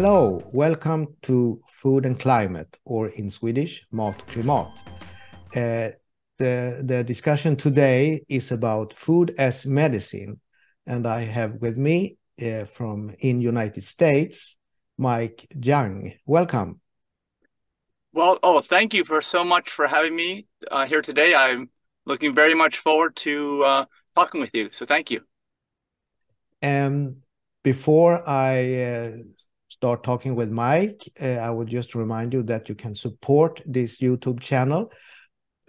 Hello, welcome to Food and Climate, or in Swedish, Mat Klimat. Uh, the, the discussion today is about food as medicine, and I have with me uh, from in United States, Mike Young. Welcome. Well, oh, thank you for so much for having me uh, here today. I'm looking very much forward to uh, talking with you. So thank you. And um, before I uh, start talking with Mike, uh, I would just remind you that you can support this YouTube channel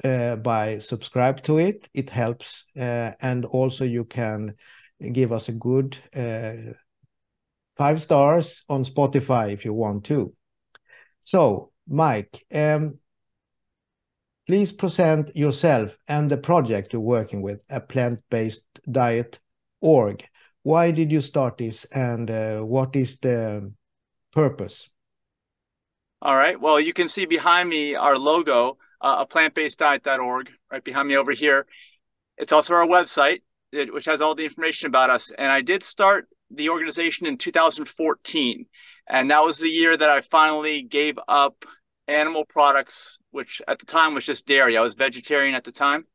uh, by subscribe to it. It helps, uh, and also you can give us a good uh, five stars on Spotify if you want to. So, Mike, um, please present yourself and the project you're working with, a plant-based diet org. Why did you start this, and uh, what is the purpose? All right. Well, you can see behind me our logo, uh, a plant-based-diet.org, right behind me over here. It's also our website, which has all the information about us. And I did start the organization in 2014, and that was the year that I finally gave up animal products, which at the time was just dairy. I was vegetarian at the time.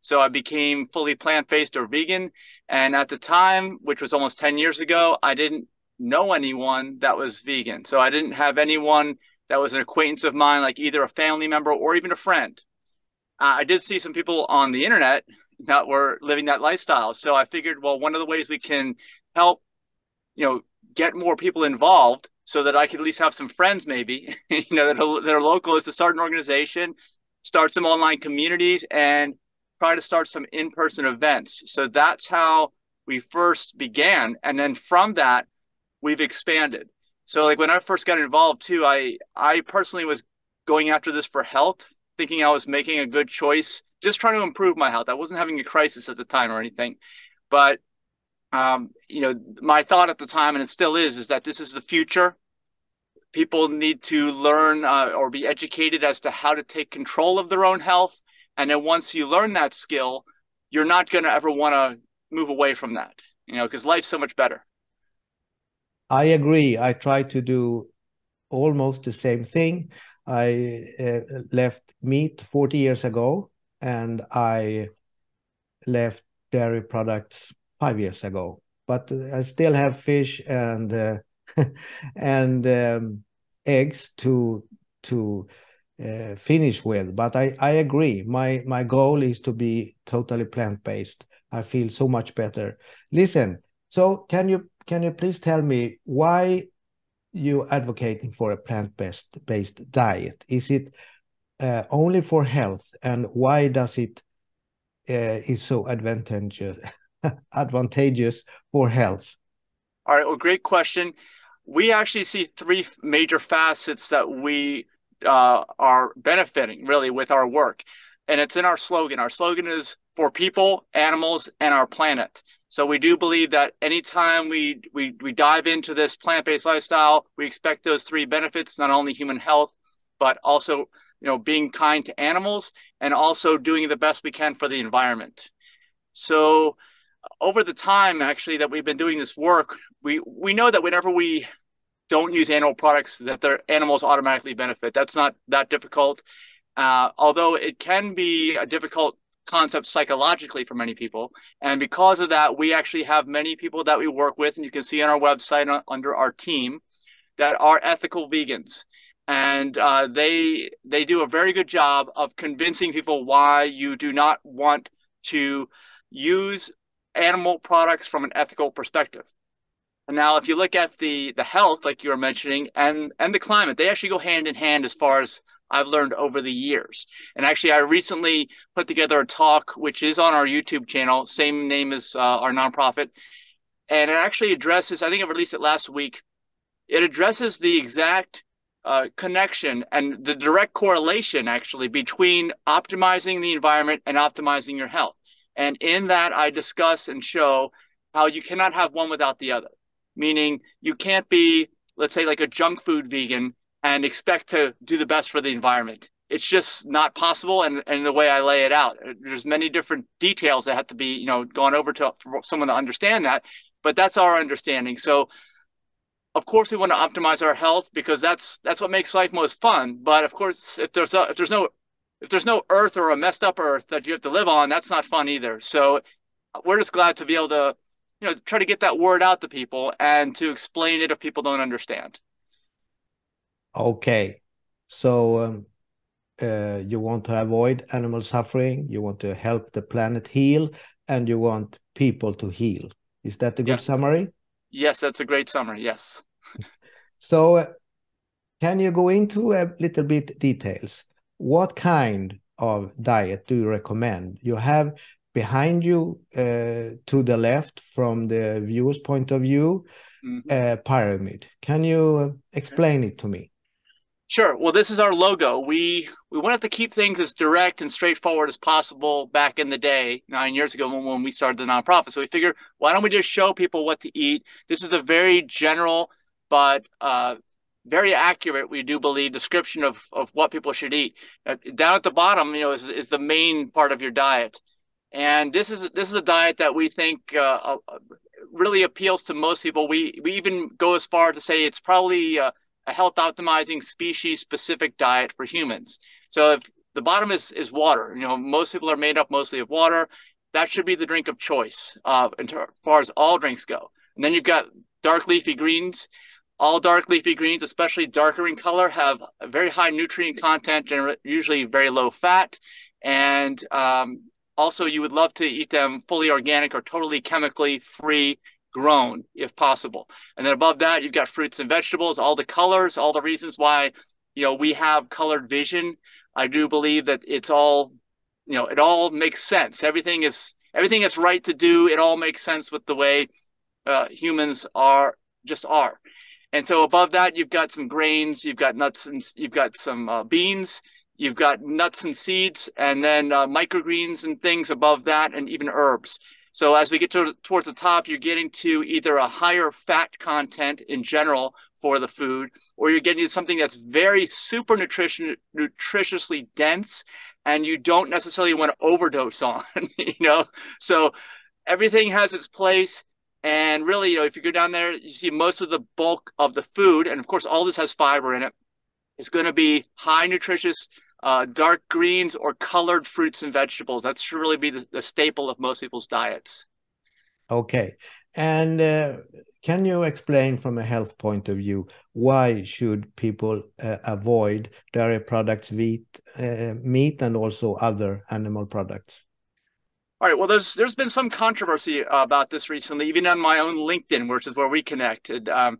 So I became fully plant based or vegan. And at the time, which was almost 10 years ago, I didn't know anyone that was vegan. So I didn't have anyone that was an acquaintance of mine, like either a family member or even a friend. Uh, I did see some people on the internet that were living that lifestyle. So I figured, well, one of the ways we can help, you know, get more people involved so that I could at least have some friends, maybe, you know, that are, that are local is to start an organization, start some online communities, and try to start some in person events. So that's how we first began. And then from that, we've expanded. So like when I first got involved too, I I personally was going after this for health, thinking I was making a good choice, just trying to improve my health. I wasn't having a crisis at the time or anything. But um, you know, my thought at the time, and it still is, is that this is the future. People need to learn uh, or be educated as to how to take control of their own health. And then once you learn that skill, you're not going to ever want to move away from that, you know, because life's so much better. I agree. I try to do almost the same thing. I uh, left meat 40 years ago and I left dairy products five years ago. But I still have fish and uh, and um, eggs to to uh, finish with. But I I agree. My my goal is to be totally plant based. I feel so much better. Listen. So can you can you please tell me why you advocating for a plant based based diet? Is it uh, only for health, and why does it uh, is so advantageous advantageous for health? All right, well, great question. We actually see three major facets that we uh, are benefiting really with our work. And it's in our slogan. Our slogan is for people, animals, and our planet. So we do believe that anytime we we we dive into this plant-based lifestyle, we expect those three benefits, not only human health, but also you know being kind to animals and also doing the best we can for the environment. So over the time actually that we've been doing this work, we we know that whenever we don't use animal products, that their animals automatically benefit. That's not that difficult. Uh, although it can be a difficult concept psychologically for many people. And because of that, we actually have many people that we work with, and you can see on our website uh, under our team that are ethical vegans. And uh, they they do a very good job of convincing people why you do not want to use animal products from an ethical perspective. And now, if you look at the the health, like you were mentioning, and and the climate, they actually go hand in hand as far as I've learned over the years. And actually, I recently put together a talk which is on our YouTube channel, same name as uh, our nonprofit, and it actually addresses. I think I released it last week. It addresses the exact uh, connection and the direct correlation actually between optimizing the environment and optimizing your health. And in that, I discuss and show how you cannot have one without the other, meaning you can't be, let's say, like a junk food vegan and expect to do the best for the environment. It's just not possible. And, and the way I lay it out, uh, there's many different details that have to be, you know, gone over to for someone to understand that. But that's our understanding. So of course we want to optimize our health because that's that's what makes life most fun. But of course, if there's a, if there's no if there's no earth or a messed up earth that you have to live on, that's not fun either. So uh, we're just glad to be able to, you know, try to get that word out to people and to explain it if people don't understand. Okay. So um, uh, you want to avoid animal suffering, you want to help the planet heal, and you want people to heal. Is that a good yes. summary? Yes, that's a great summary. Yes. so, uh, can you go into a little bit details? What kind of diet do you recommend? You have behind you uh, to the left from the viewer's point of view mm -hmm. a pyramid. Can you explain it to me? Sure. Well, this is our logo. We we wanted to keep things as direct and straightforward as possible back in the day, nine years ago when, when we started the nonprofit. So we figured, why don't we just show people what to eat? This is a very general but uh, very accurate, we do believe, description of of what people should eat. Uh, down at the bottom, you know, is is the main part of your diet, and this is this is a diet that we think uh, uh really appeals to most people. We we even go as far to say it's probably uh, a health optimizing species specific diet for humans. So if the bottom is is water, you know, most people are made up mostly of water. That should be the drink of choice uh, as far as all drinks go. And then you've got dark leafy greens. All dark leafy greens, especially darker in color, have a very high nutrient content, and usually very low fat. And um, also, you would love to eat them fully organic or totally chemically free grown if possible. And then above that, you've got fruits and vegetables, all the colors, all the reasons why, you know, we have colored vision. I do believe that it's all, you know, it all makes sense. Everything is everything is right to do. It all makes sense with the way uh, humans are just are. And so above that, you've got some grains, you've got nuts, and you've got some uh, beans, you've got nuts and seeds, and then uh, microgreens and things above that, and even herbs. So as we get to, towards the top, you're getting to either a higher fat content in general for the food, or you're getting to something that's very super nutrition, nutritiously dense, and you don't necessarily want to overdose on, you know? So everything has its place. And really, you know, if you go down there, you see most of the bulk of the food, and of course, all this has fiber in it. It's going to be high nutritious uh, dark greens or colored fruits and vegetables. That should really be the, the staple of most people's diets. Okay. And uh, can you explain from a health point of view why should people uh, avoid dairy products, wheat, uh, meat, and also other animal products? All right. Well, there's there's been some controversy about this recently, even on my own LinkedIn, which is where we connected. Um,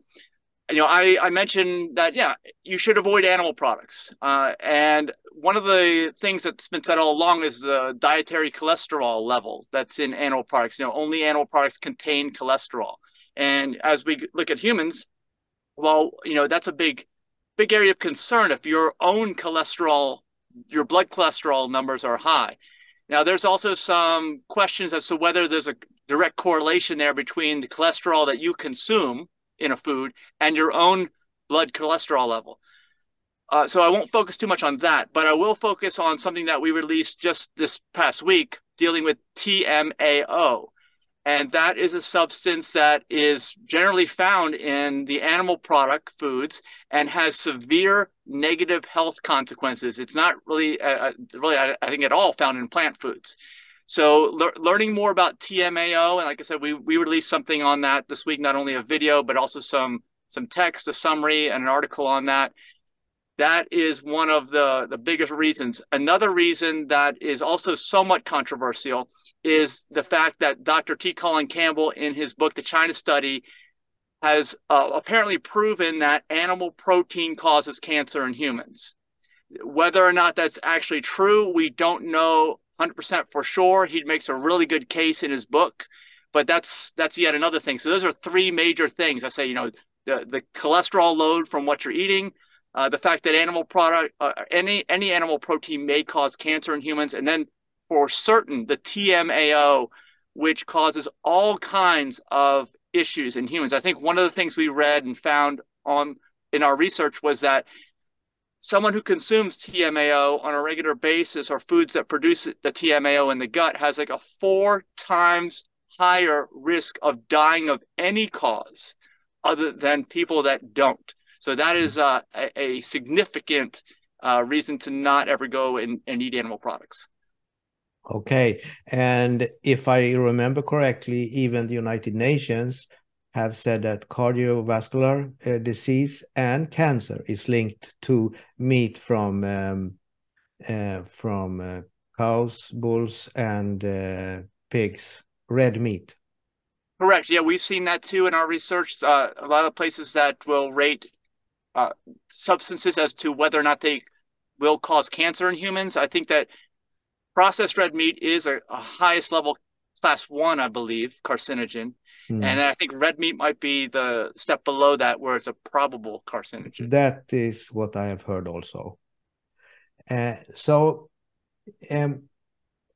you know, I, I mentioned that, yeah, you should avoid animal products. Uh, and one of the things that's been said all along is the dietary cholesterol level that's in animal products. You know, only animal products contain cholesterol. And as we look at humans, well, you know, that's a big, big area of concern if your own cholesterol, your blood cholesterol numbers are high. Now, there's also some questions as to whether there's a direct correlation there between the cholesterol that you consume in a food and your own blood cholesterol level. Uh, so I won't focus too much on that, but I will focus on something that we released just this past week dealing with TMAO. And that is a substance that is generally found in the animal product foods and has severe negative health consequences. It's not really, uh, uh really, I, I think, at all found in plant foods. So le learning more about TMAO, and like I said, we we released something on that this week, not only a video but also some some text, a summary, and an article on that. That is one of the the biggest reasons. Another reason that is also somewhat controversial is the fact that Dr. T. Colin Campbell, in his book, The China Study, has uh, apparently proven that animal protein causes cancer in humans. Whether or not that's actually true, we don't know 100% for sure. He makes a really good case in his book, but that's that's yet another thing. So those are three major things. I say, you know, the the cholesterol load from what you're eating, uh, the fact that animal product, uh, any any animal protein may cause cancer in humans, and then for certain the TMAO, which causes all kinds of issues in humans. I think one of the things we read and found on in our research was that someone who consumes TMAO on a regular basis or foods that produce the TMAO in the gut has like a four times higher risk of dying of any cause other than people that don't. So that is uh, a, a, significant uh, reason to not ever go and, and eat animal products. Okay. And if I remember correctly, even the United Nations have said that cardiovascular uh, disease and cancer is linked to meat from um, uh, from uh, cows, bulls, and uh, pigs, red meat. Correct. Yeah, we've seen that too in our research. Uh, a lot of places that will rate uh, substances as to whether or not they will cause cancer in humans. I think that processed red meat is a, a highest level class one, I believe, carcinogen. Mm. And I think red meat might be the step below that where it's a probable carcinogen. That is what I have heard also. Uh, so, um,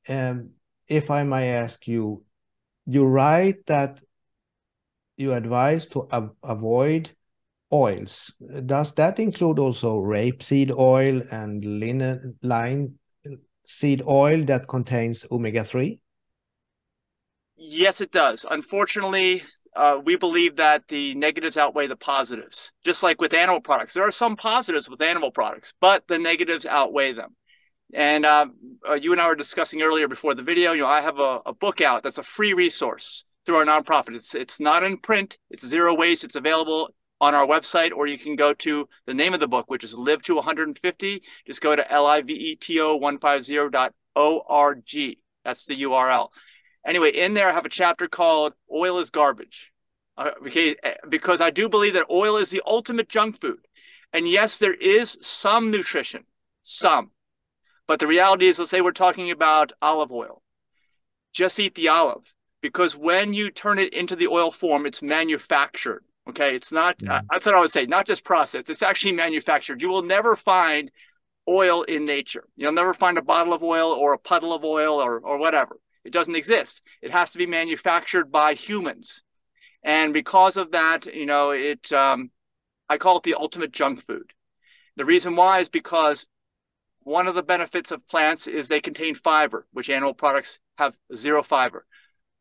um, if I may ask you, you write that you advise to av avoid oils. Does that include also rapeseed oil and linseed seed oil that contains omega 3? Yes, it does. Unfortunately, uh, we believe that the negatives outweigh the positives. Just like with animal products, there are some positives with animal products, but the negatives outweigh them. And uh, uh, you and I were discussing earlier before the video. You know, I have a, a book out that's a free resource through our nonprofit. It's it's not in print. It's zero waste. It's available on our website, or you can go to the name of the book, which is Live to 150. Just go to liveto150.org. That's the URL. Anyway, in there, I have a chapter called Oil is Garbage. Uh, because, because I do believe that oil is the ultimate junk food. And yes, there is some nutrition, some. But the reality is, let's say we're talking about olive oil. Just eat the olive because when you turn it into the oil form, it's manufactured. Okay, it's not. Mm-hmm. Uh, that's what I would say. Not just processed. It's actually manufactured. You will never find oil in nature. You'll never find a bottle of oil or a puddle of oil or or whatever. It doesn't exist. It has to be manufactured by humans, and because of that, you know, it. Um, I call it the ultimate junk food. The reason why is because one of the benefits of plants is they contain fiber, which animal products have zero fiber.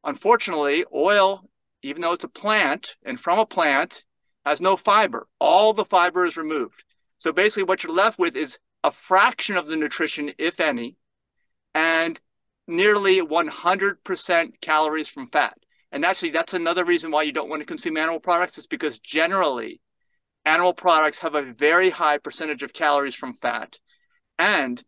Unfortunately, oil even though it's a plant and from a plant, has no fiber. All the fiber is removed. So basically, what you're left with is a fraction of the nutrition, if any, and nearly 100% calories from fat. And actually, that's another reason why you don't want to consume animal products, is because generally, animal products have a very high percentage of calories from fat. And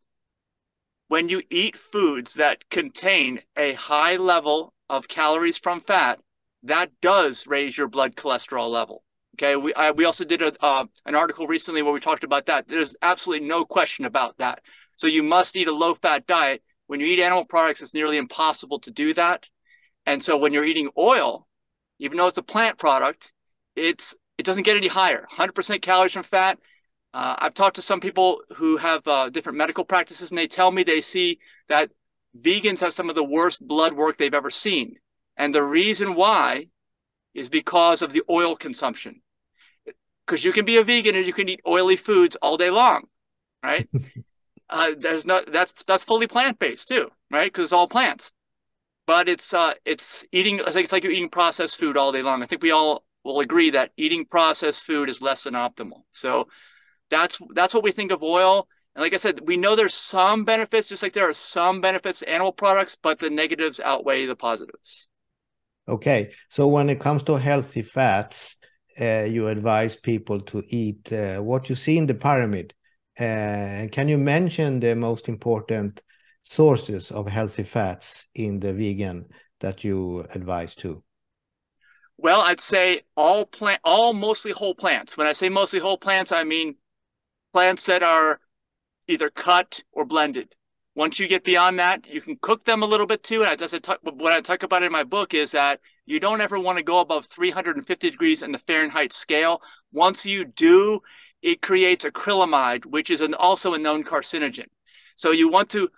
when you eat foods that contain a high level of calories from fat, that does raise your blood cholesterol level. Okay, we I, we also did a uh, an article recently where we talked about that. There's absolutely no question about that. So you must eat a low fat diet. When you eat animal products, it's nearly impossible to do that. And so when you're eating oil, even though it's a plant product, it's it doesn't get any higher. 100% calories from fat. Uh, I've talked to some people who have uh, different medical practices, and they tell me they see that vegans have some of the worst blood work they've ever seen and the reason why is because of the oil consumption. Because you can be a vegan and you can eat oily foods all day long, right? uh, there's not that's that's fully plant based too, right? Because it's all plants. But it's uh it's eating. I think it's like you're eating processed food all day long. I think we all will agree that eating processed food is less than optimal. So that's that's what we think of oil. And like I said, we know there's some benefits, just like there are some benefits to animal products, but the negatives outweigh the positives. Okay, so when it comes to healthy fats, uh, you advise people to eat uh, what you see in the pyramid. Uh, can you mention the most important sources of healthy fats in the vegan that you advise to? Well, I'd say all plant, all mostly whole plants. When I say mostly whole plants, I mean plants that are either cut or blended. Once you get beyond that, you can cook them a little bit too. And I talk, what I talk about in my book is that you don't ever want to go above 350 degrees in the Fahrenheit scale. Once you do, it creates acrylamide, which is an, also a known carcinogen. So you want to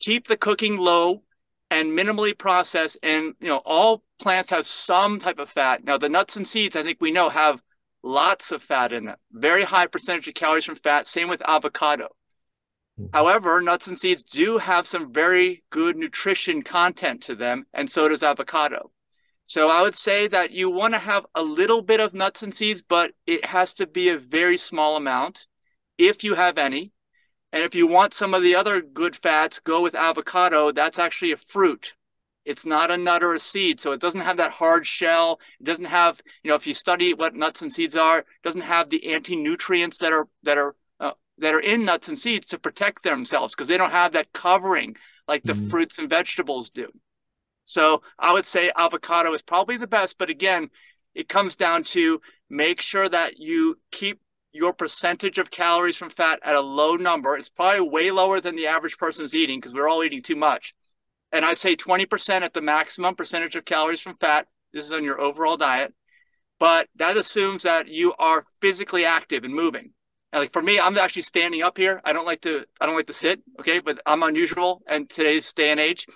keep the cooking low and minimally process. And you know, all plants have some type of fat. Now, the nuts and seeds, I think we know, have lots of fat in them. Very high percentage of calories from fat. Same with avocado. Mm-hmm. However, nuts and seeds do have some very good nutrition content to them, and so does avocado. So I would say that you want to have a little bit of nuts and seeds, but it has to be a very small amount if you have any. And if you want some of the other good fats, go with avocado. That's actually a fruit. It's not a nut or a seed. So it doesn't have that hard shell. It doesn't have, you know, if you study what nuts and seeds are, it doesn't have the anti-nutrients that are that are uh, that are in nuts and seeds to protect themselves because they don't have that covering like the mm. fruits and vegetables do. So I would say avocado is probably the best, but again, it comes down to make sure that you keep your percentage of calories from fat at a low number. It's probably way lower than the average person is eating because we're all eating too much. And I'd say 20% at the maximum percentage of calories from fat. This is on your overall diet. But that assumes that you are physically active and moving. And like for me, I'm actually standing up here. I don't like to I don't like to sit, okay? But I'm unusual in today's day and age.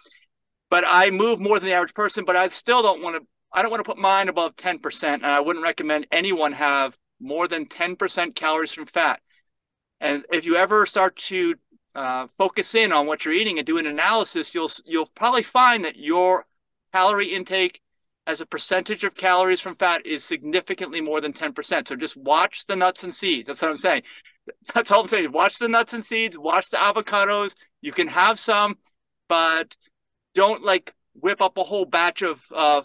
But I move more than the average person, but I still don't want to I don't want to put mine above 10%. And I wouldn't recommend anyone have more than 10% calories from fat. And if you ever start to uh, focus in on what you're eating and do an analysis, you'll you'll probably find that your calorie intake as a percentage of calories from fat is significantly more than 10%. So just watch the nuts and seeds. That's what I'm saying. That's all I'm saying. Watch the nuts and seeds, watch the avocados. You can have some, but don't like whip up a whole batch of uh,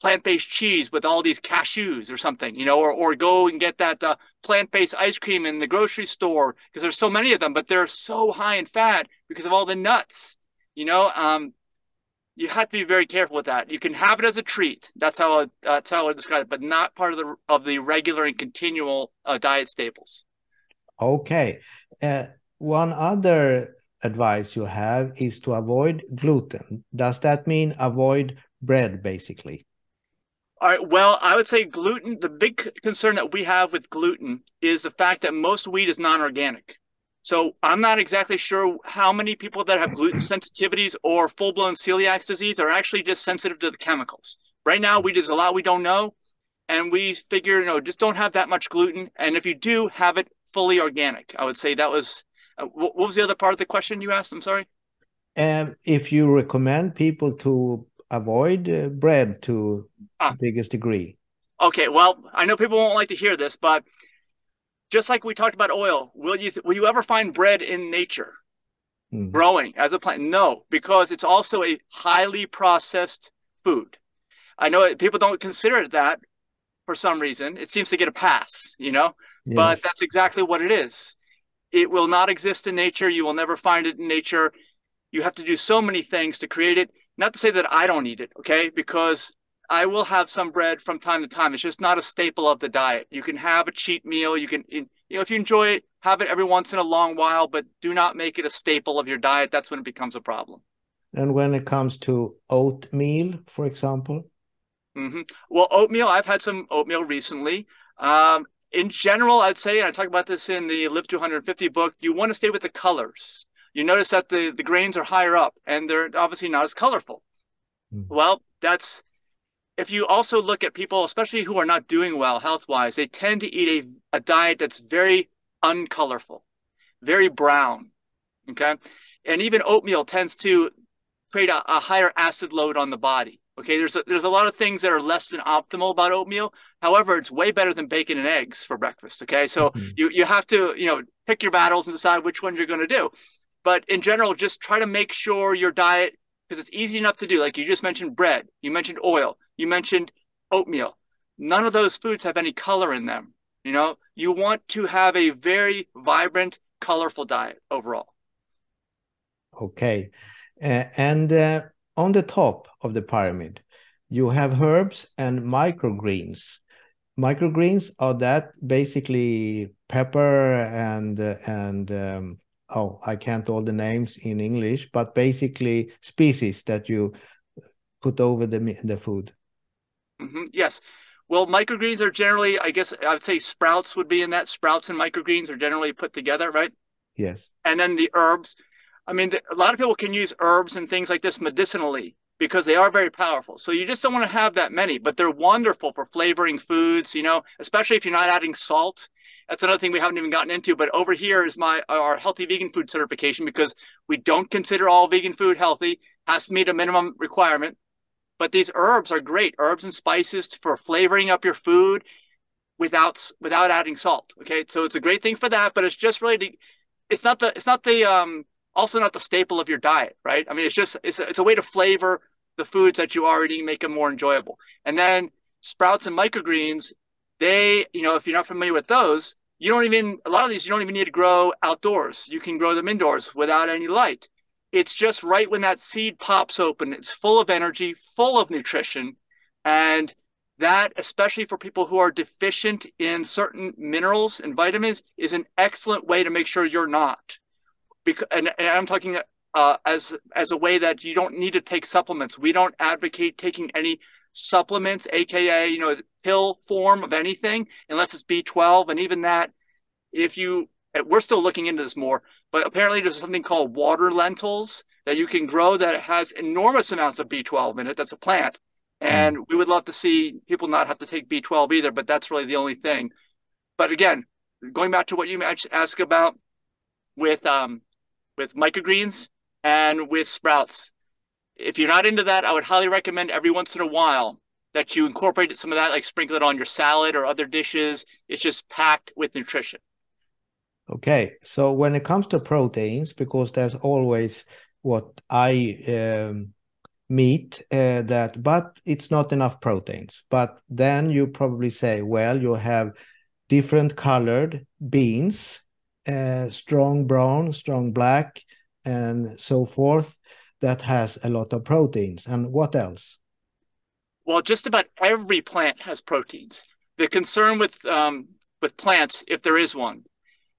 plant-based cheese with all these cashews or something, you know, or, or go and get that uh, plant-based ice cream in the grocery store because there's so many of them, but they're so high in fat because of all the nuts, you know. Um, you have to be very careful with that. You can have it as a treat. That's how I, that's how I describe it, but not part of the of the regular and continual uh, diet staples. Okay. Uh, one other advice you have is to avoid gluten. Does that mean avoid bread, basically? All right. Well, I would say gluten. The big concern that we have with gluten is the fact that most wheat is non-organic. So I'm not exactly sure how many people that have gluten sensitivities or full-blown celiac disease are actually just sensitive to the chemicals. Right now, we there's a lot we don't know, and we figure you know just don't have that much gluten, and if you do, have it fully organic. I would say that was. Uh, what was the other part of the question you asked? I'm sorry. Um, if you recommend people to avoid uh, bread to ah. biggest degree. Okay, well, I know people won't like to hear this, but just like we talked about oil, will you will you ever find bread in nature mm. growing as a plant? No, because it's also a highly processed food. I know people don't consider it that for some reason. It seems to get a pass, you know, yes. but that's exactly what it is. It will not exist in nature. You will never find it in nature. You have to do so many things to create it. Not to say that I don't eat it, okay? Because I will have some bread from time to time. It's just not a staple of the diet. You can have a cheat meal. You can, you know, if you enjoy it, have it every once in a long while, but do not make it a staple of your diet. That's when it becomes a problem. And when it comes to oatmeal, for example? Mm-hmm. Well, oatmeal, I've had some oatmeal recently. Um, in general, I'd say, and I talk about this in the Live 250 book, you want to stay with the colors you notice that the, the grains are higher up and they're obviously not as colorful. Mm. Well, that's if you also look at people, especially who are not doing well health wise, they tend to eat a, a diet that's very uncolorful, very brown. Okay. And even oatmeal tends to create a, a higher acid load on the body. Okay, there's a, there's a lot of things that are less than optimal about oatmeal. However, it's way better than bacon and eggs for breakfast. Okay, so mm-hmm. you you have to you know pick your battles and decide which one you're going to do. But in general, just try to make sure your diet, because it's easy enough to do. Like you just mentioned bread, you mentioned oil, you mentioned oatmeal. None of those foods have any color in them. You know, you want to have a very vibrant, colorful diet overall. Okay. Uh, and uh, on the top of the pyramid, you have herbs and microgreens. Microgreens are that basically pepper and and um, oh, I can't all the names in English, but basically species that you put over the the food. Mm-hmm. Yes. Well, microgreens are generally, I guess I would say sprouts would be in that. Sprouts and microgreens are generally put together, right? Yes. And then the herbs. I mean, a lot of people can use herbs and things like this medicinally because they are very powerful. So you just don't want to have that many, but they're wonderful for flavoring foods, you know, especially if you're not adding salt that's another thing we haven't even gotten into. But over here is my our healthy vegan food certification because we don't consider all vegan food healthy. Has to meet a minimum requirement. But these herbs are great, herbs and spices for flavoring up your food without without adding salt. Okay, so it's a great thing for that, but it's just really to, it's not the it's not the um also not the staple of your diet, right? I mean, it's just it's a, it's a way to flavor the foods that you eating, make them more enjoyable. And then sprouts and microgreens, they you know if you're not familiar with those, you don't even a lot of these you don't even need to grow outdoors. You can grow them indoors without any light. It's just right when that seed pops open, it's full of energy, full of nutrition, and that, especially for people who are deficient in certain minerals and vitamins, is an excellent way to make sure you're not. Because, and, and I'm talking uh, as as a way that you don't need to take supplements. We don't advocate taking any supplements, aka you know pill form of anything, unless it's B12, and even that, if you we're still looking into this more, but apparently there's something called water lentils that you can grow that has enormous amounts of B12 in it. That's a plant Hmm. And mm. we would love to see people not have to take B12 either, but that's really the only thing. But again, going back to what you asked about with um, with microgreens and with sprouts, if you're not into that, I would highly recommend every once in a while that you incorporate some of that, like sprinkle it on your salad or other dishes. It's just packed with nutrition. Okay, so when it comes to proteins, because there's always what I um, meat uh, that but it's not enough proteins but then you probably say well you have different colored beans uh, strong brown strong black and so forth that has a lot of proteins. And what else? Well just about every plant has proteins. The concern with um, with plants if there is one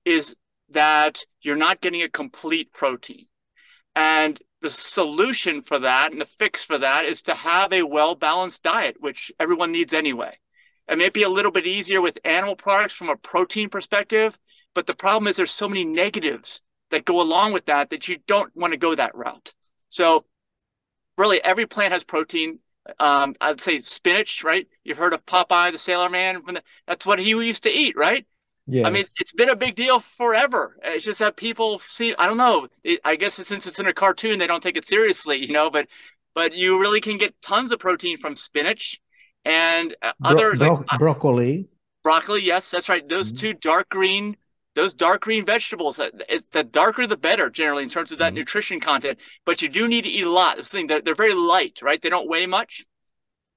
is that you're not getting a complete protein. And the solution for that and the fix for that is to have a well balanced diet, which everyone needs anyway. It may be a little bit easier with animal products from a protein perspective, but the problem is there's so many negatives that go along with that that you don't want to go that route. So, really, every plant has protein. Um, I'd say spinach, right? You've heard of Popeye the Sailor Man. That's what he used to eat, right? Yes. I mean, it's been a big deal forever. It's just that people see. I don't know. It, I guess since it's in a cartoon, they don't take it seriously, you know. But but you really can get tons of protein from spinach and uh, other bro- like, uh, broccoli. Broccoli, yes, that's right. Those mm-hmm. two dark green, those dark green vegetables. Uh, it's, the darker the better, generally in terms of that mm-hmm. nutrition content. But you do need to eat a lot. This thing, they're, they're very light, right? They don't weigh much.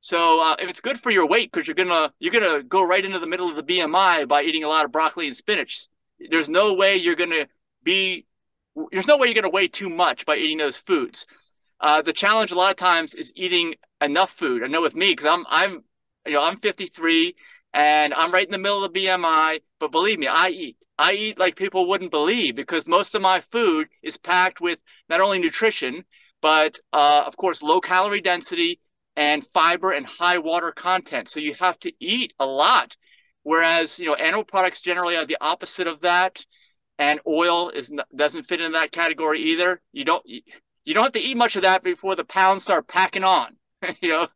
So uh, if it's good for your weight, because you're gonna you're gonna go right into the middle of the BMI by eating a lot of broccoli and spinach. There's no way you're gonna be. There's no way you're gonna weigh too much by eating those foods. Uh, the challenge a lot of times is eating enough food. I know with me because I'm I'm you know I'm 53 and I'm right in the middle of the BMI. But believe me, I eat. I eat like people wouldn't believe because most of my food is packed with not only nutrition but uh, of course low calorie density and fiber and high water content. So you have to eat a lot. Whereas, you know, animal products generally are the opposite of that. And oil is doesn't fit in that category either. You don't you don't have to eat much of that before the pounds start packing on. you know,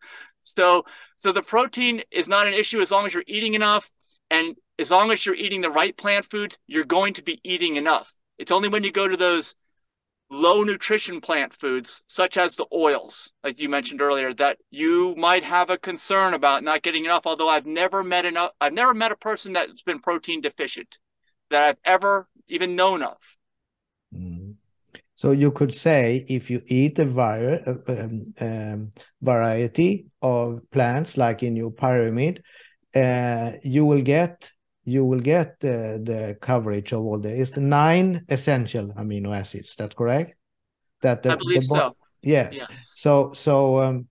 so so the protein is not an issue as long as you're eating enough, and as long as you're eating the right plant foods, you're going to be eating enough. It's only when you go to those low nutrition plant foods, such as the oils, like you mentioned earlier, that you might have a concern about not getting enough. Although I've never met enough, I've never met a person that's been protein deficient that I've ever even known of. Mm. So you could say if you eat a uh, um, um, variety of plants, like in your pyramid, uh, you will get you will get the, the coverage of all the it's the nine essential amino acids that's correct? That the, i believe the so. yes. yes so so um,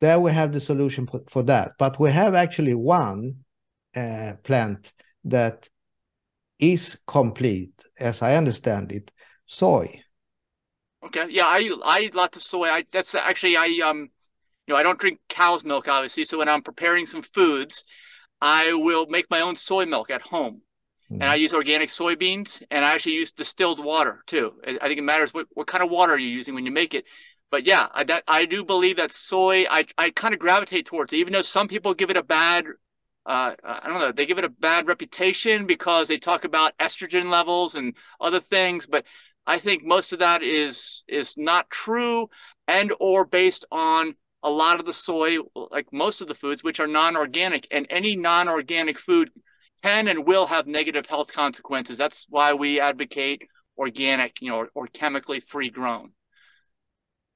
there we have the solution for that. But we have actually one uh, plant that is complete as i understand it soy. Okay. Yeah i i eat lots of soy. I that's actually i um you know i don't drink cow's milk obviously. So when i'm preparing some foods I will make my own soy milk at home. Mm. And I use organic soybeans and I actually use distilled water too. I think it matters what, what kind of water you're using when you make it. But yeah, I, that, I do believe that soy, I, I kind of gravitate towards it, even though some people give it a bad, uh, I don't know, they give it a bad reputation because they talk about estrogen levels and other things. But I think most of that is is not true and or based on a lot of the soy, like most of the foods, which are non organic. And any non organic food can and will have negative health consequences. That's why we advocate organic, you know, or, or chemically free grown.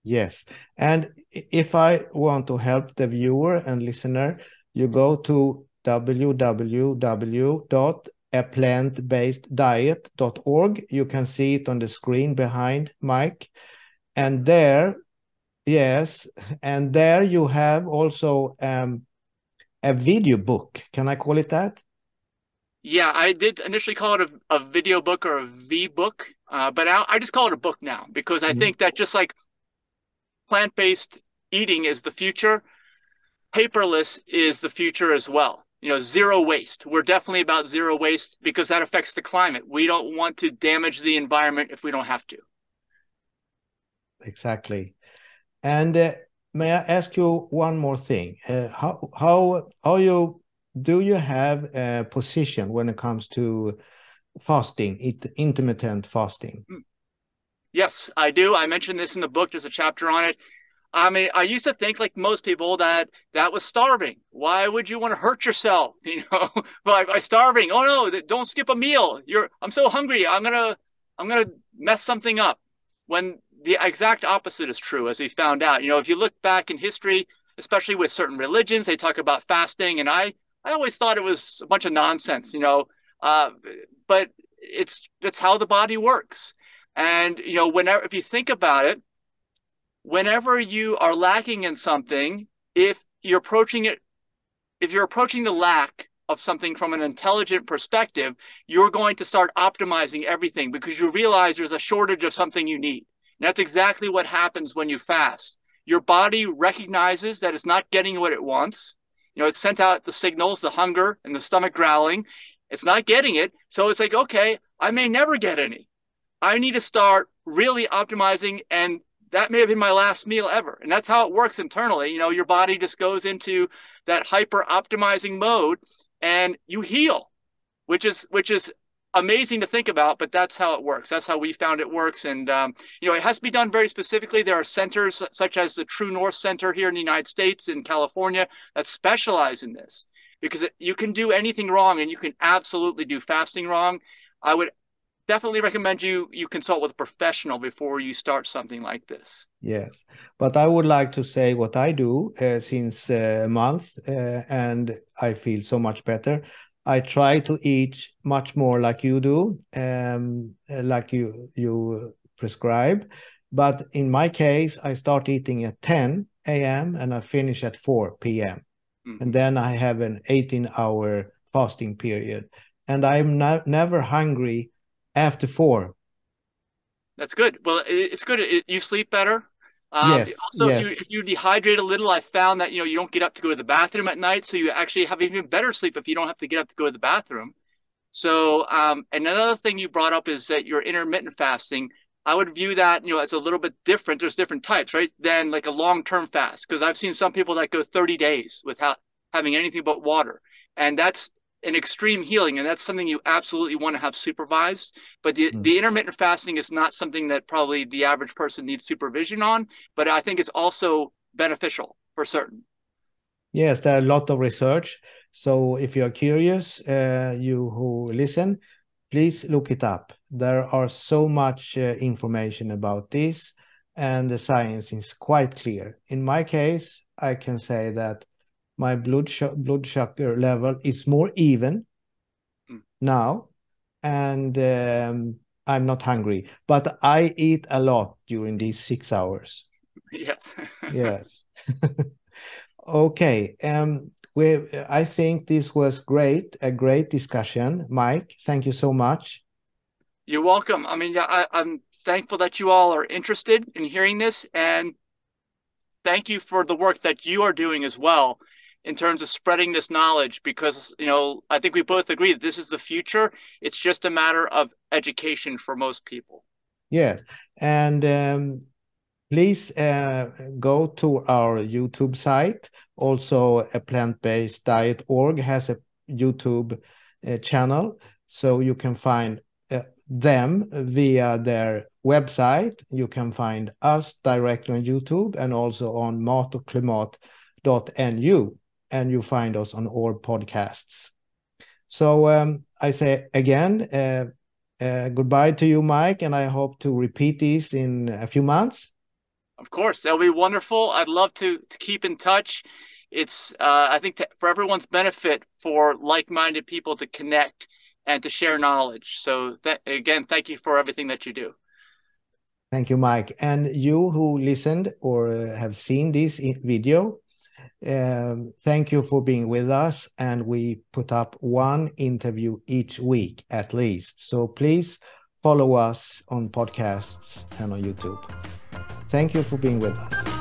Yes. And if I want to help the viewer and listener, you go to www.aplantbaseddiet.org. You can see it on the screen behind Mike. And there, yes, and there you have also um, a video book. Can I call it that? Yeah, I did initially call it a, a video book or a V book, uh, but I, I, just call it a book now because I mm-hmm. think that just like plant based eating is the future, paperless is the future as well. You know, zero waste. We're definitely about zero waste because that affects the climate. We don't want to damage the environment if we don't have to. Exactly. And uh, may I ask you one more thing? Uh, how how how you do you have a position when it comes to fasting, it, intermittent fasting? Mm. Yes, I do. I mentioned this in the book. There's a chapter on it. I mean, I used to think, like most people, that that was starving. Why would you want to hurt yourself? You know, by, by starving. Oh no, don't skip a meal. You're. I'm so hungry. I'm gonna. I'm gonna mess something up. When the exact opposite is true, as we found out. You know, if you look back in history, especially with certain religions, they talk about fasting, and I I always thought it was a bunch of nonsense, you know. Uh, but it's it's how the body works, and you know, whenever if you think about it, whenever you are lacking in something, if you're approaching it, if you're approaching the lack of something from an intelligent perspective, you're going to start optimizing everything because you realize there's a shortage of something you need. And that's exactly what happens when you fast. Your body recognizes that it's not getting what it wants you know, it sent out the signals, the hunger and the stomach growling. It's not getting it. So it's like, okay, I may never get any. I need to start really optimizing. And that may have been my last meal ever. And that's how it works internally. You know, your body just goes into that hyper optimizing mode and you heal, which is, which is amazing to think about, but that's how it works. That's how we found it works. And, um, you know, it has to be done very specifically. There are centers such as the True North Center here in the United States, in California, that specialize in this because it, you can do anything wrong and you can absolutely do fasting wrong. I would definitely recommend you you consult with a professional before you start something like this yes but i would like to say what i do uh, since uh, a month uh, and i feel so much better I try to eat much more like you do, um, like you you prescribe. But in my case, I start eating at 10 a.m. and I finish at 4 p.m. Mm. And then I have an 18 hour fasting period. And I'm never hungry after 4. That's good. Well, it's good. You sleep better. Um, yes, also, yes. If, you, if you dehydrate a little, I found that you know you don't get up to go to the bathroom at night, so you actually have even better sleep if you don't have to get up to go to the bathroom. So, um, another thing you brought up is that your intermittent fasting. I would view that you know as a little bit different. There's different types, right? Than like a long-term fast, because I've seen some people that go 30 days without having anything but water, and that's an extreme healing, and that's something you absolutely want to have supervised. But the, mm. the intermittent fasting is not something that probably the average person needs supervision on, but I think it's also beneficial for certain. Yes, there are a lot of research. So if you're curious, uh, you who listen, please look it up. There are so much uh, information about this, and the science is quite clear. In my case, I can say that my blood sh- blood sugar level is more even mm. now, and um, I'm not hungry. But I eat a lot during these six hours. Yes. yes. okay. Um. We. I think this was great. A great discussion, Mike. Thank you so much. You're welcome. I mean, I, I'm thankful that you all are interested in hearing this, and thank you for the work that you are doing as well in terms of spreading this knowledge because you know i think we both agree that this is the future. It's just a matter of education for most people. Yes. And um, please uh, go to our youtube site. Also a plant-based diet org has a youtube uh, channel. So you can find uh, them via their website. You can find us directly on YouTube and also on matoklimat.nu, and you find us on all podcasts. So um, I say again, uh, uh, goodbye to you, Mike, and I hope to repeat these in a few months. Of course, that'll be wonderful. I'd love to to keep in touch. It's uh, I think for everyone's benefit for like-minded people to connect and to share knowledge. So again, thank you for everything that you do. Thank you, Mike. And you who listened or have seen this video, Um, thank you for being with us. And we put up one interview each week at least. So please follow us on podcasts and on YouTube. Thank you for being with us.